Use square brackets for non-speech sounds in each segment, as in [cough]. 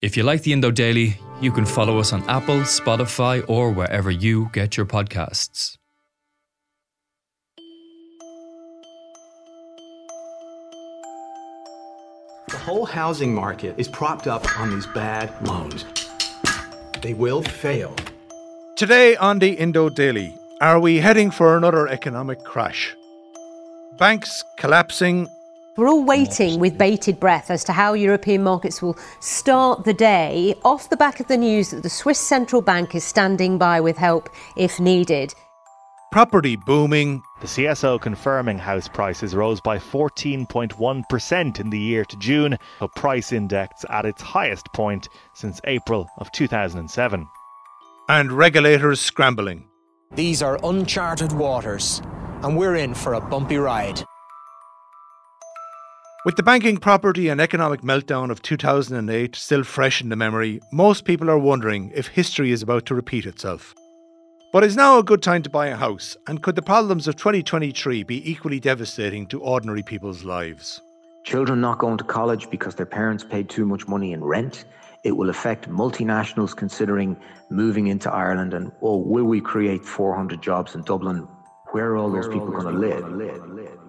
If you like the Indo Daily, you can follow us on Apple, Spotify, or wherever you get your podcasts. The whole housing market is propped up on these bad loans. They will fail. Today on the Indo Daily, are we heading for another economic crash? Banks collapsing we're all waiting with bated breath as to how European markets will start the day off the back of the news that the Swiss central bank is standing by with help if needed. Property booming. The CSO confirming house prices rose by 14.1% in the year to June, a price index at its highest point since April of 2007. And regulators scrambling. These are uncharted waters, and we're in for a bumpy ride. With the banking, property, and economic meltdown of 2008 still fresh in the memory, most people are wondering if history is about to repeat itself. But is now a good time to buy a house, and could the problems of 2023 be equally devastating to ordinary people's lives? Children not going to college because their parents paid too much money in rent. It will affect multinationals considering moving into Ireland, and oh, will we create 400 jobs in Dublin? Where are all those people going to live?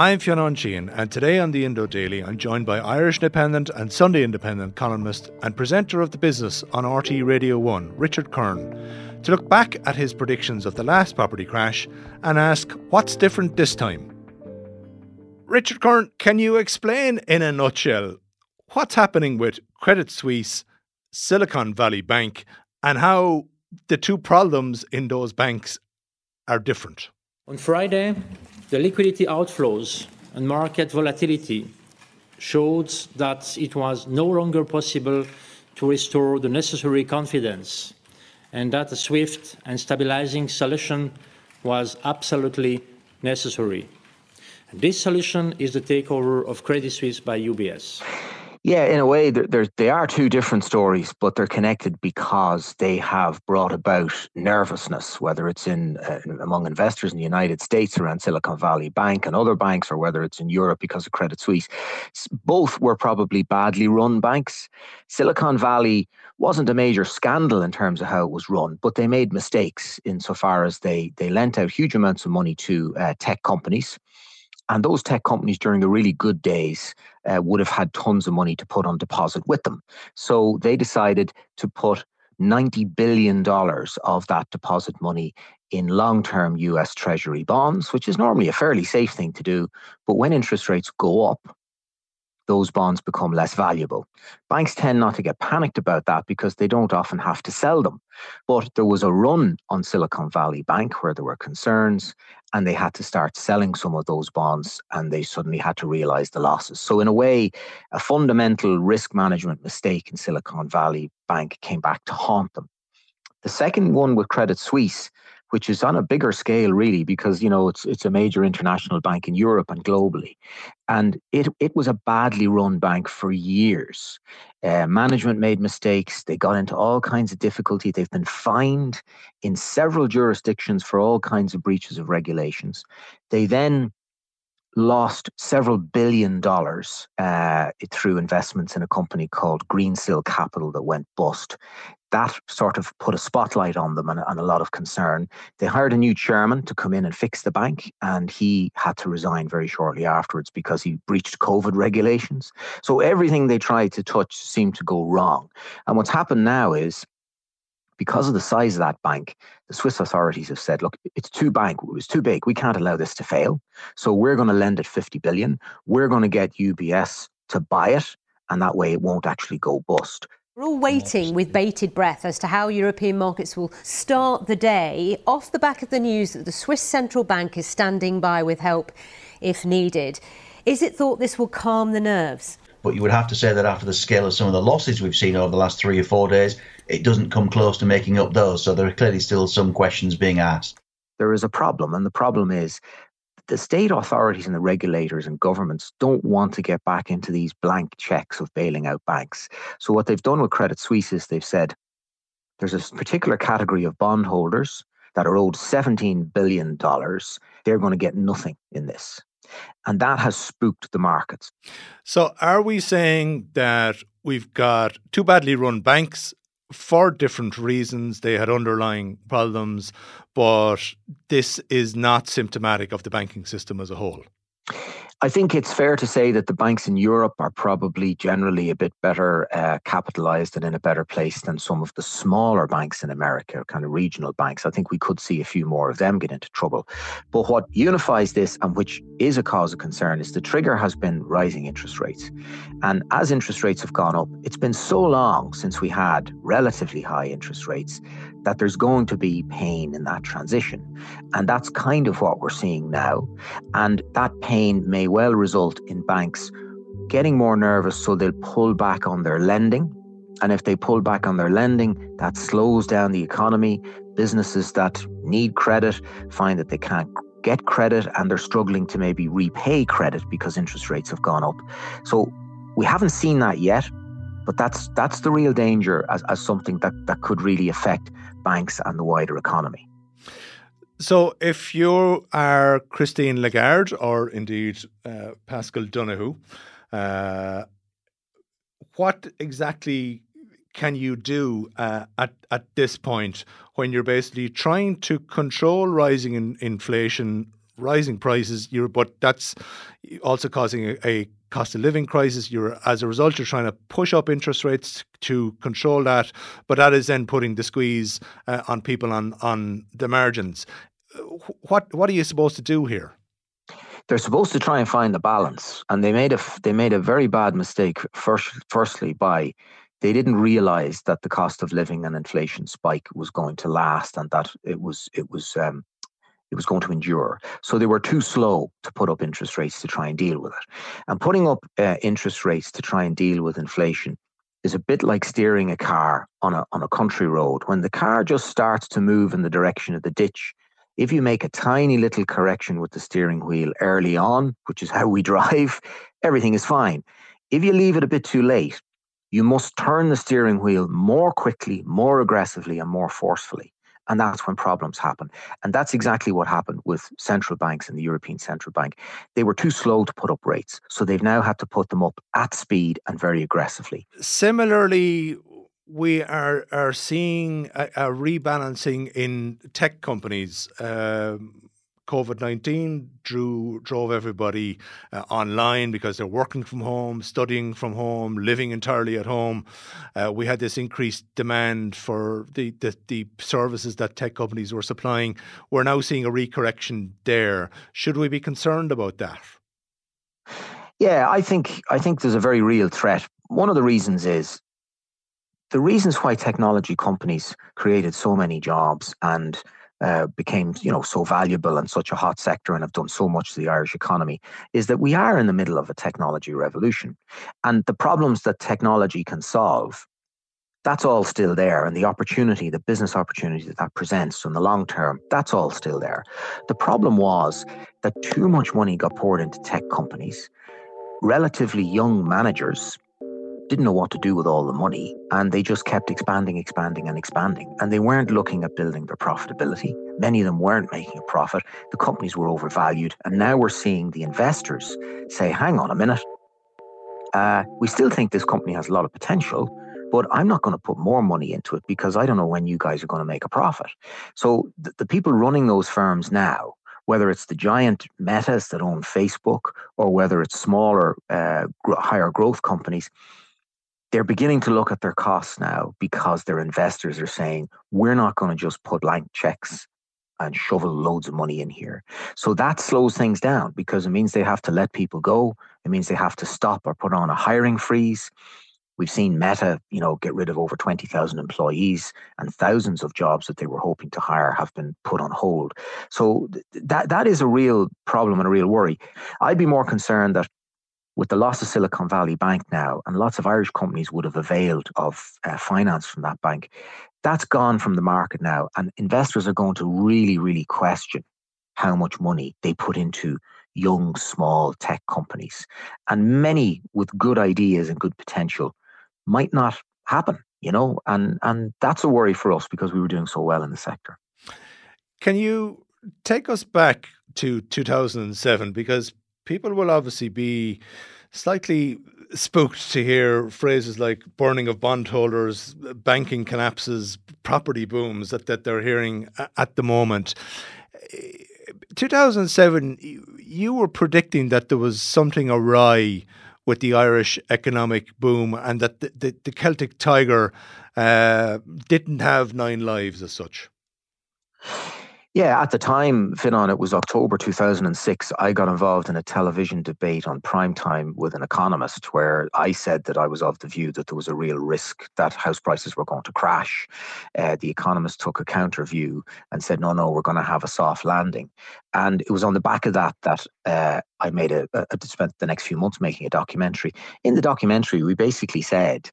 I'm Fionn Sheahan, and today on the Indo Daily, I'm joined by Irish Independent and Sunday Independent columnist and presenter of the business on RTÉ Radio 1, Richard Curran, to look back at his predictions of the last property crash and ask what's different this time. Richard Curran, can you explain in a nutshell what's happening with Credit Suisse, Silicon Valley Bank, and how the two problems in those banks are different? On Friday, the liquidity outflows and market volatility showed that it was no longer possible to restore the necessary confidence and that a swift and stabilizing solution was absolutely necessary. This solution is the takeover of Credit Suisse by UBS. Yeah, in a way, they're, they are two different stories, but they're connected because they have brought about nervousness, whether it's in uh, among investors in the United States around Silicon Valley Bank and other banks, or whether it's in Europe because of Credit Suisse. Both were probably badly run banks. Silicon Valley wasn't a major scandal in terms of how it was run, but they made mistakes insofar as they they lent out huge amounts of money to uh, tech companies and those tech companies during the really good days uh, would have had tons of money to put on deposit with them. So they decided to put $90 billion of that deposit money in long term US Treasury bonds, which is normally a fairly safe thing to do. But when interest rates go up, those bonds become less valuable. Banks tend not to get panicked about that because they don't often have to sell them. But there was a run on Silicon Valley Bank where there were concerns, and they had to start selling some of those bonds, and they suddenly had to realize the losses. So, in a way, a fundamental risk management mistake in Silicon Valley Bank came back to haunt them. The second one with Credit Suisse which is on a bigger scale, really, because you know it's it's a major international bank in Europe and globally, and it it was a badly run bank for years. Uh, management made mistakes. They got into all kinds of difficulty. They've been fined in several jurisdictions for all kinds of breaches of regulations. They then lost several billion dollars uh, through investments in a company called Greensill Capital that went bust. That sort of put a spotlight on them and, and, a lot of concern. They hired a new chairman to come in and fix the bank, and he had to resign very shortly afterwards because he breached COVID regulations. So everything they tried to touch seemed to go wrong. And what's happened now is because of the size of that bank, the Swiss authorities have said, look, it's too bank, it's too big. We can't allow this to fail. So we're going to lend it 50 billion. We're going to get UBS to buy it, and that way it won't actually go bust. We're all waiting with bated breath as to how European markets will start the day off the back of the news that the Swiss central bank is standing by with help if needed. Is it thought this will calm the nerves? But you would have to say that after the scale of some of the losses we've seen over the last three or four days, it doesn't come close to making up those. So there are clearly still some questions being asked. There is a problem, and the problem is the state authorities and the regulators and governments don't want to get back into these blank checks of bailing out banks. So what they've done with Credit Suisse is they've said there's a particular category of bondholders that are owed $17 billion. They're going to get nothing in this. And that has spooked the markets. So, are we saying that we've got two badly run banks for different reasons? They had underlying problems, but this is not symptomatic of the banking system as a whole. I think it's fair to say that the banks in Europe are probably generally a bit better uh, capitalized and in a better place than some of the smaller banks in America, kind of regional banks. I think we could see a few more of them get into trouble. But what unifies this and which is a cause of concern is the trigger has been rising interest rates. And as interest rates have gone up, it's been so long since we had relatively high interest rates that there's going to be pain in that transition. And that's kind of what we're seeing now. And that pain may well result in banks getting more nervous so they'll pull back on their lending. And if they pull back on their lending, that slows down the economy. Businesses that need credit find that they can't get credit and they're struggling to maybe repay credit because interest rates have gone up. So we haven't seen that yet, but that's that's the real danger as, as something that, that could really affect banks and the wider economy. So, if you are Christine Lagarde or indeed uh, Paschal Donohoe, uh, what exactly can you do uh, at at this point when you're basically trying to control rising in inflation, rising prices? But that's also causing a, a cost of living crisis. You're as a result, you're trying to push up interest rates to control that, but that is then putting the squeeze uh, on people on on the margins. What what are you supposed to do here? They're supposed to try and find the balance, and they made a they made a very bad mistake. First, firstly, by they didn't realize that the cost of living and inflation spike was going to last, and that it was it was um, it was going to endure. So they were too slow to put up interest rates to try and deal with it. And putting up uh, interest rates to try and deal with inflation is a bit like steering a car on a on a country road. When the car just starts to move in the direction of the ditch, if you make a tiny little correction with the steering wheel early on, which is how we [laughs] drive, everything is fine. If you leave it a bit too late, you must turn the steering wheel more quickly, more aggressively, and more forcefully. And that's when problems happen. And that's exactly what happened with central banks and the European Central Bank. They were too slow to put up rates. So they've now had to put them up at speed and very aggressively. Similarly, we are are seeing a, a rebalancing in tech companies. Um, COVID 19 drew, drove everybody uh, online because they're working from home, studying from home, living entirely at home. Uh, we had this increased demand for the, the, the, services that tech companies were supplying. We're now seeing a recorrection there. Should we be concerned about that? Yeah, I think I think there's a very real threat. One of the reasons is the reasons why technology companies created so many jobs and uh, became you know so valuable and such a hot sector and have done so much to the Irish economy is that we are in the middle of a technology revolution. And the problems that technology can solve that's all still there. And the opportunity the business opportunity that that presents in the long term that's all still there. The problem was that too much money got poured into tech companies. Relatively young managers didn't know what to do with all the money and they just kept expanding, expanding, and expanding. And they weren't looking at building their profitability. Many of them weren't making a profit. The companies were overvalued. And now we're seeing the investors say, hang on a minute. Uh, we still think this company has a lot of potential, but I'm not going to put more money into it because I don't know when you guys are going to make a profit. So the, the people running those firms now, whether it's the giant metas that own Facebook or whether it's smaller, uh, higher growth companies, they're beginning to look at their costs now because their investors are saying, we're not going to just put blank checks and shovel loads of money in here. So that slows things down because it means they have to let people go. It means they have to stop or put on a hiring freeze. We've seen Meta, you know, get rid of over 20,000 employees and thousands of jobs that they were hoping to hire have been put on hold. So th- that that is a real problem and a real worry. I'd be more concerned that with the loss of Silicon Valley Bank now, and lots of Irish companies would have availed of uh, finance from that bank, that's gone from the market now. And investors are going to really, really question how much money they put into young, small tech companies. And many with good ideas and good potential might not happen, you know, and, and that's a worry for us because we were doing so well in the sector. Can you take us back to 2007? Because people will obviously be slightly spooked to hear phrases like burning of bondholders, banking collapses, property booms that, that they're hearing at the moment. 2007, you were predicting that there was something awry with the Irish economic boom and that the, the, the Celtic Tiger uh, didn't have nine lives as such. [sighs] [sighs] [sighs] Yeah, at the time, Fionnán, it was October 2006. I got involved in a television debate on prime time with an economist where I said that I was of the view that there was a real risk that house prices were going to crash. Uh, the economist took a counter view and said, no, no, we're going to have a soft landing. And it was on the back of that that uh, I made a, a, spent the next few months making a documentary. In the documentary, we basically said,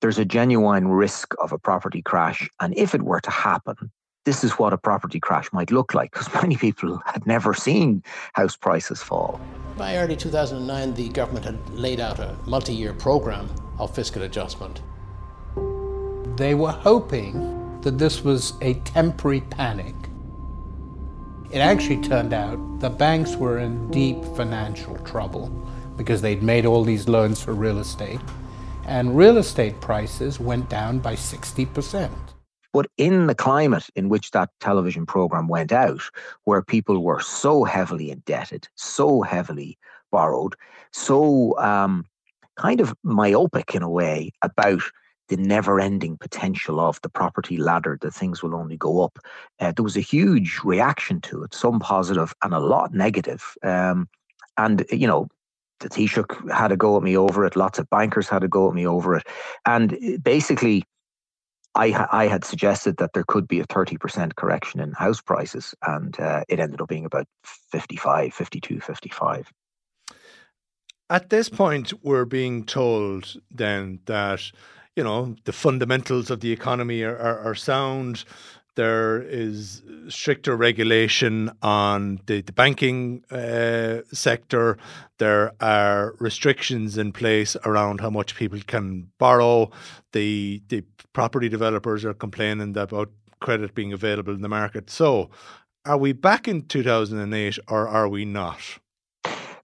there's a genuine risk of a property crash. And if it were to happen, this is what a property crash might look like because [laughs] many people had never seen house prices fall. By early 2009, the government had laid out a multi year program of fiscal adjustment. They were hoping that this was a temporary panic. It actually turned out the banks were in deep financial trouble because they'd made all these loans for real estate, and real estate prices went down by 60%. But in the climate in which that television program went out, where people were so heavily indebted, so heavily borrowed, so um, kind of myopic in a way about the never ending potential of the property ladder, that things will only go up. Uh, there was a huge reaction to it, some positive and a lot negative. Um, and, you know, the Taoiseach had a go at me over it, lots of bankers had a go at me over it. And uh, basically, I, I had suggested that there could be a 30% correction in house prices, and uh, it ended up being about 55, 52, 55. At this point, we're being told then that, you know, the fundamentals of the economy are, are, are sound. There is stricter regulation on the, the banking uh, sector. There are restrictions in place around how much people can borrow. The the property developers are complaining about credit being available in the market. So, are we back in 2008 or are we not?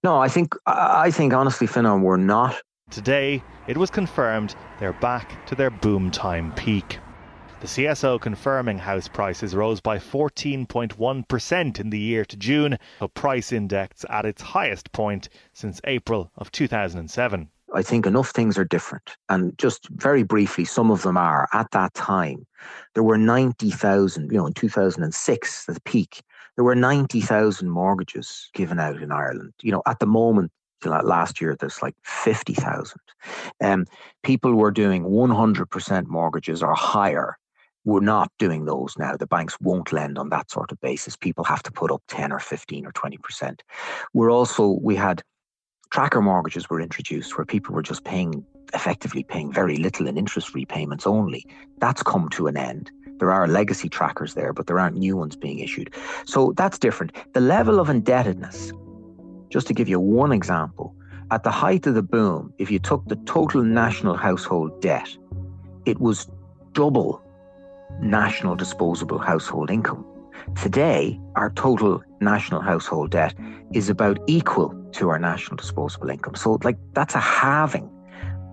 No, I think I think honestly, Fionnán, we're not. Today, it was confirmed they're back to their boom time peak. The CSO confirming house prices rose by 14.1% in the year to June, a price index at its highest point since April of 2007. I think enough things are different. And just very briefly, some of them are. At that time, there were 90,000, you know, in 2006, at the peak, there were 90,000 mortgages given out in Ireland. You know, at the moment, last year there's like 50,000. Um, people were doing 100% mortgages or higher we're not doing those now. The banks won't lend on that sort of basis. People have to put up 10 or 15 or 20%. We're also, we had tracker mortgages were introduced where people were just paying, effectively paying very little in interest repayments only. That's come to an end. There are legacy trackers there, but there aren't new ones being issued. So that's different. The level of indebtedness, just to give you one example, at the height of the boom, if you took the total national household debt, it was double national disposable household income. Today, our total national household debt is about equal to our national disposable income. So, like, that's a halving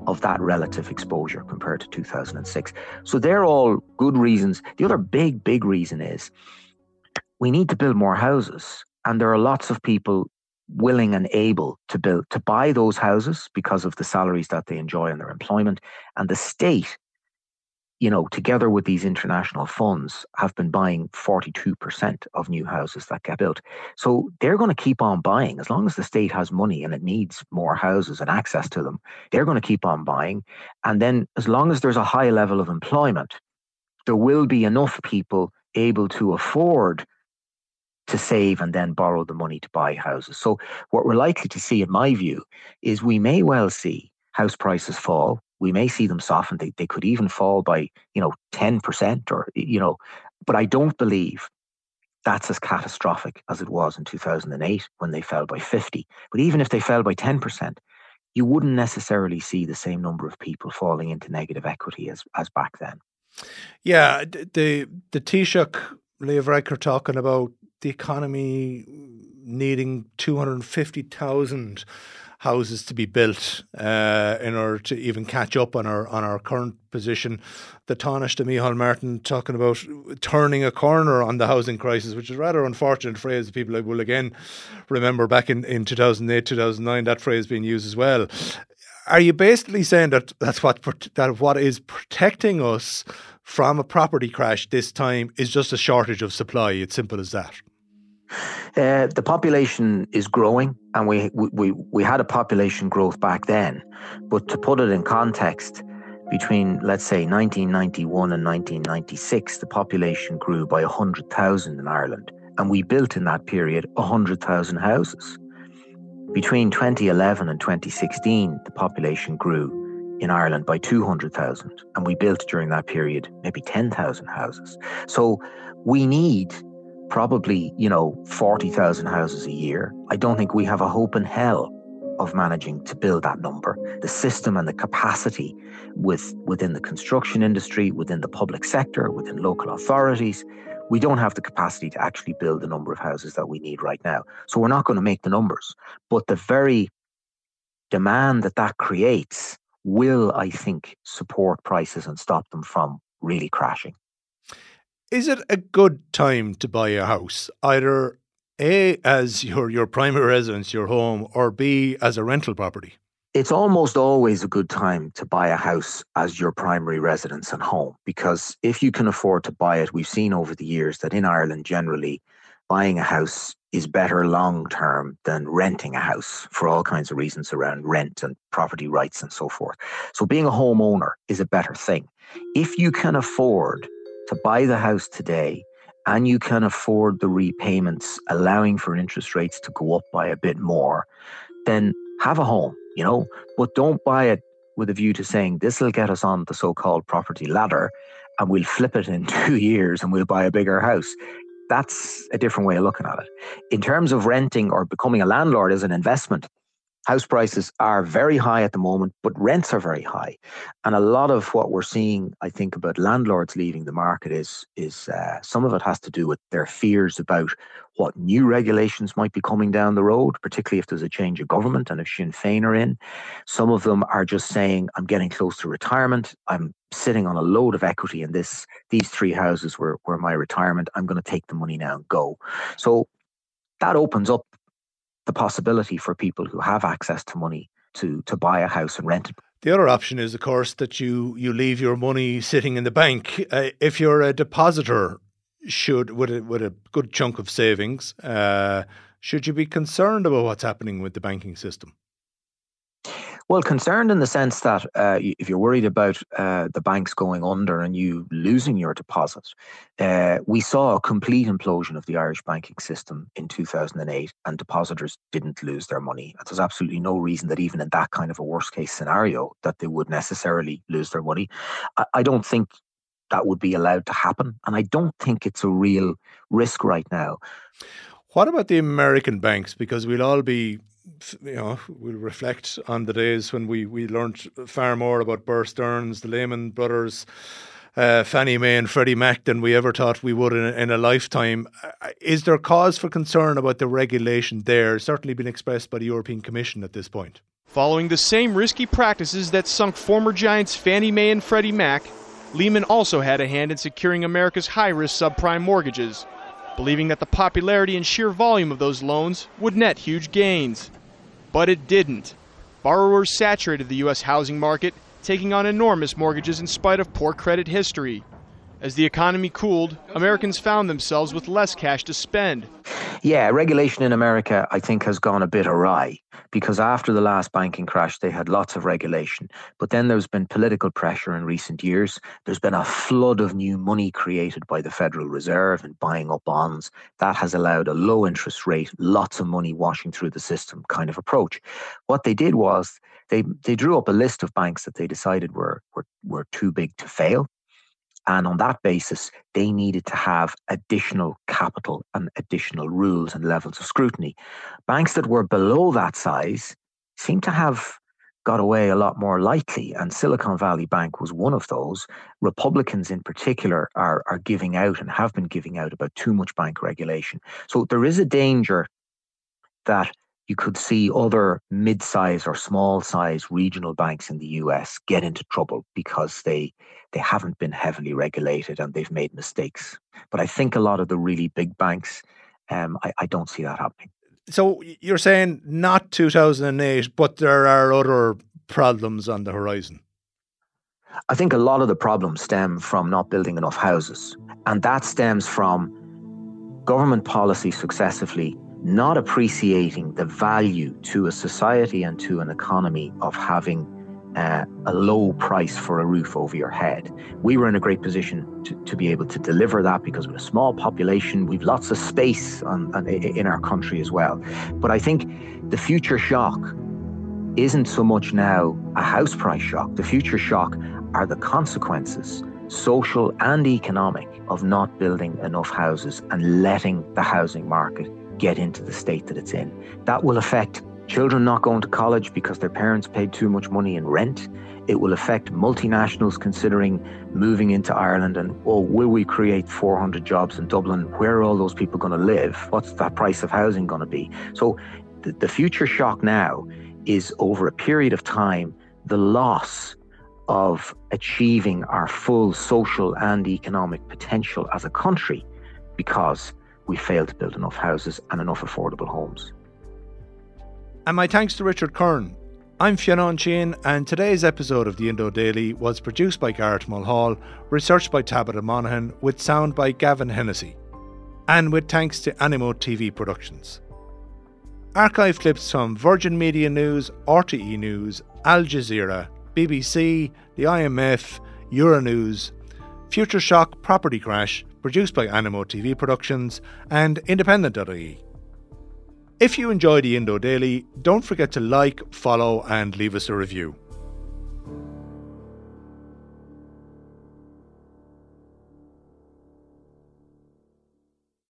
of that relative exposure compared to 2006. So they're all good reasons. The other big, big reason is we need to build more houses. And there are lots of people willing and able to build to buy those houses because of the salaries that they enjoy in their employment. And the state you know, together with these international funds, have been buying 42% of new houses that get built. So they're going to keep on buying as long as the state has money and it needs more houses and access to them. They're going to keep on buying. And then, as long as there's a high level of employment, there will be enough people able to afford to save and then borrow the money to buy houses. So, what we're likely to see, in my view, is we may well see house prices fall we may see them soften. They, they could even fall by, you know, 10% or, you know, but I don't believe that's as catastrophic as it was in 2008 when they fell by 50. But even if they fell by 10%, you wouldn't necessarily see the same number of people falling into negative equity as, as back then. Yeah, the the Taoiseach, Leo talking about the economy needing 250,000 houses to be built uh, in order to even catch up on our on our current position. The Taoiseach Micheál Martin talking about turning a corner on the housing crisis, which is a rather unfortunate phrase. People will again remember back in, in 2008, 2009, that phrase being used as well. Are you basically saying that that's what that what is protecting us from a property crash this time is just a shortage of supply? It's simple as that. Uh, the population is growing, and we, we we had a population growth back then. But to put it in context, between let's say 1991 and 1996, the population grew by 100,000 in Ireland, and we built in that period 100,000 houses. Between 2011 and 2016, the population grew in Ireland by 200,000, and we built during that period maybe 10,000 houses. So we need probably, you know, 40,000 houses a year. I don't think we have a hope in hell of managing to build that number. The system and the capacity with within the construction industry, within the public sector, within local authorities, we don't have the capacity to actually build the number of houses that we need right now. So we're not going to make the numbers. But the very demand that that creates will, I think, support prices and stop them from really crashing. Is it a good time to buy a house, either A, as your, your primary residence, your home, or B, as a rental property? It's almost always a good time to buy a house as your primary residence and home because if you can afford to buy it, we've seen over the years that in Ireland generally, buying a house is better long term than renting a house for all kinds of reasons around rent and property rights and so forth. So being a homeowner is a better thing. If you can afford to buy the house today and you can afford the repayments, allowing for interest rates to go up by a bit more, then have a home, you know, but don't buy it with a view to saying this will get us on the so called property ladder and we'll flip it in [laughs] two years and we'll buy a bigger house. That's a different way of looking at it. In terms of renting or becoming a landlord as an investment, house prices are very high at the moment, but rents are very high. And a lot of what we're seeing, I think, about landlords leaving the market is is uh, some of it has to do with their fears about what new regulations might be coming down the road, particularly if there's a change of government and if Sinn Féin are in. Some of them are just saying, "I'm getting close to retirement. I'm sitting on a load of equity in this. These three houses were were my retirement. I'm going to take the money now and go." So that opens up the possibility for people who have access to money to to buy a house and rent it. The other option is, of course, that you you leave your money sitting in the bank. Uh, if you're a depositor, should with a, with a good chunk of savings, uh, should you be concerned about what's happening with the banking system? Well, concerned in the sense that uh, if you're worried about uh, the banks going under and you losing your deposit, uh, we saw a complete implosion of the Irish banking system in 2008, and depositors didn't lose their money. There's absolutely no reason that even in that kind of a worst case scenario that they would necessarily lose their money. I, I don't think that would be allowed to happen, and I don't think it's a real risk right now. What about the American banks? Because we'll all be you know, we'll reflect on the days when we, we learned far more about Bear Stearns, the Lehman Brothers, uh, Fannie Mae and Freddie Mac than we ever thought we would in a, in a lifetime. Uh, is there cause for concern about the regulation there? Certainly been expressed by the European Commission at this point. Following the same risky practices that sunk former giants Fannie Mae and Freddie Mac, Lehman also had a hand in securing America's high risk subprime mortgages, believing that the popularity and sheer volume of those loans would net huge gains. But it didn't. Borrowers saturated the U.S. housing market, taking on enormous mortgages in spite of poor credit history. As the economy cooled, Americans found themselves with less cash to spend. Yeah, regulation in America, I think, has gone a bit awry because after the last banking crash, they had lots of regulation. But then there's been political pressure in recent years. There's been a flood of new money created by the Federal Reserve and buying up bonds. That has allowed a low interest rate, lots of money washing through the system kind of approach. What they did was they, they drew up a list of banks that they decided were, were, were too big to fail and on that basis, they needed to have additional capital and additional rules and levels of scrutiny. Banks that were below that size seem to have got away a lot more lightly, and Silicon Valley Bank was one of those. Republicans, in particular, are, are giving out and have been giving out about too much bank regulation. So there is a danger that you could see other mid-size or small-size regional banks in the US get into trouble because they they haven't been heavily regulated and they've made mistakes. But I think a lot of the really big banks, um, I, I don't see that happening. So you're saying not 2008, but there are other problems on the horizon. I think a lot of the problems stem from not building enough houses, and that stems from government policy successively not appreciating the value to a society and to an economy of having uh, a low price for a roof over your head. We were in a great position to, to be able to deliver that because we're a small population, we've lots of space on, on, in our country as well. But I think the future shock isn't so much now a house price shock. The future shock are the consequences, social and economic, of not building enough houses and letting the housing market get into the state that it's in. That will affect children not going to college because their parents paid too much money in rent. It will affect multinationals considering moving into Ireland and, oh, will we create 400 jobs in Dublin? Where are all those people going to live? What's the price of housing going to be? So the, the future shock now is over a period of time, the loss of achieving our full social and economic potential as a country because we failed to build enough houses and enough affordable homes. And my thanks to Richard Curran. I'm Fionn Sheahan, and today's episode of the Indo Daily was produced by Garrett Mulhall, researched by Tabitha Monaghan, with sound by Gavin Hennessy, and with thanks to Animo TV Productions. Archive clips from Virgin Media News, RTE News, Al Jazeera, BBC, the IMF, Euronews, Future Shock Property Crash, produced by Animo TV Productions and Independent.ie. If you enjoy the Indo Daily, don't forget to like, follow, and leave us a review.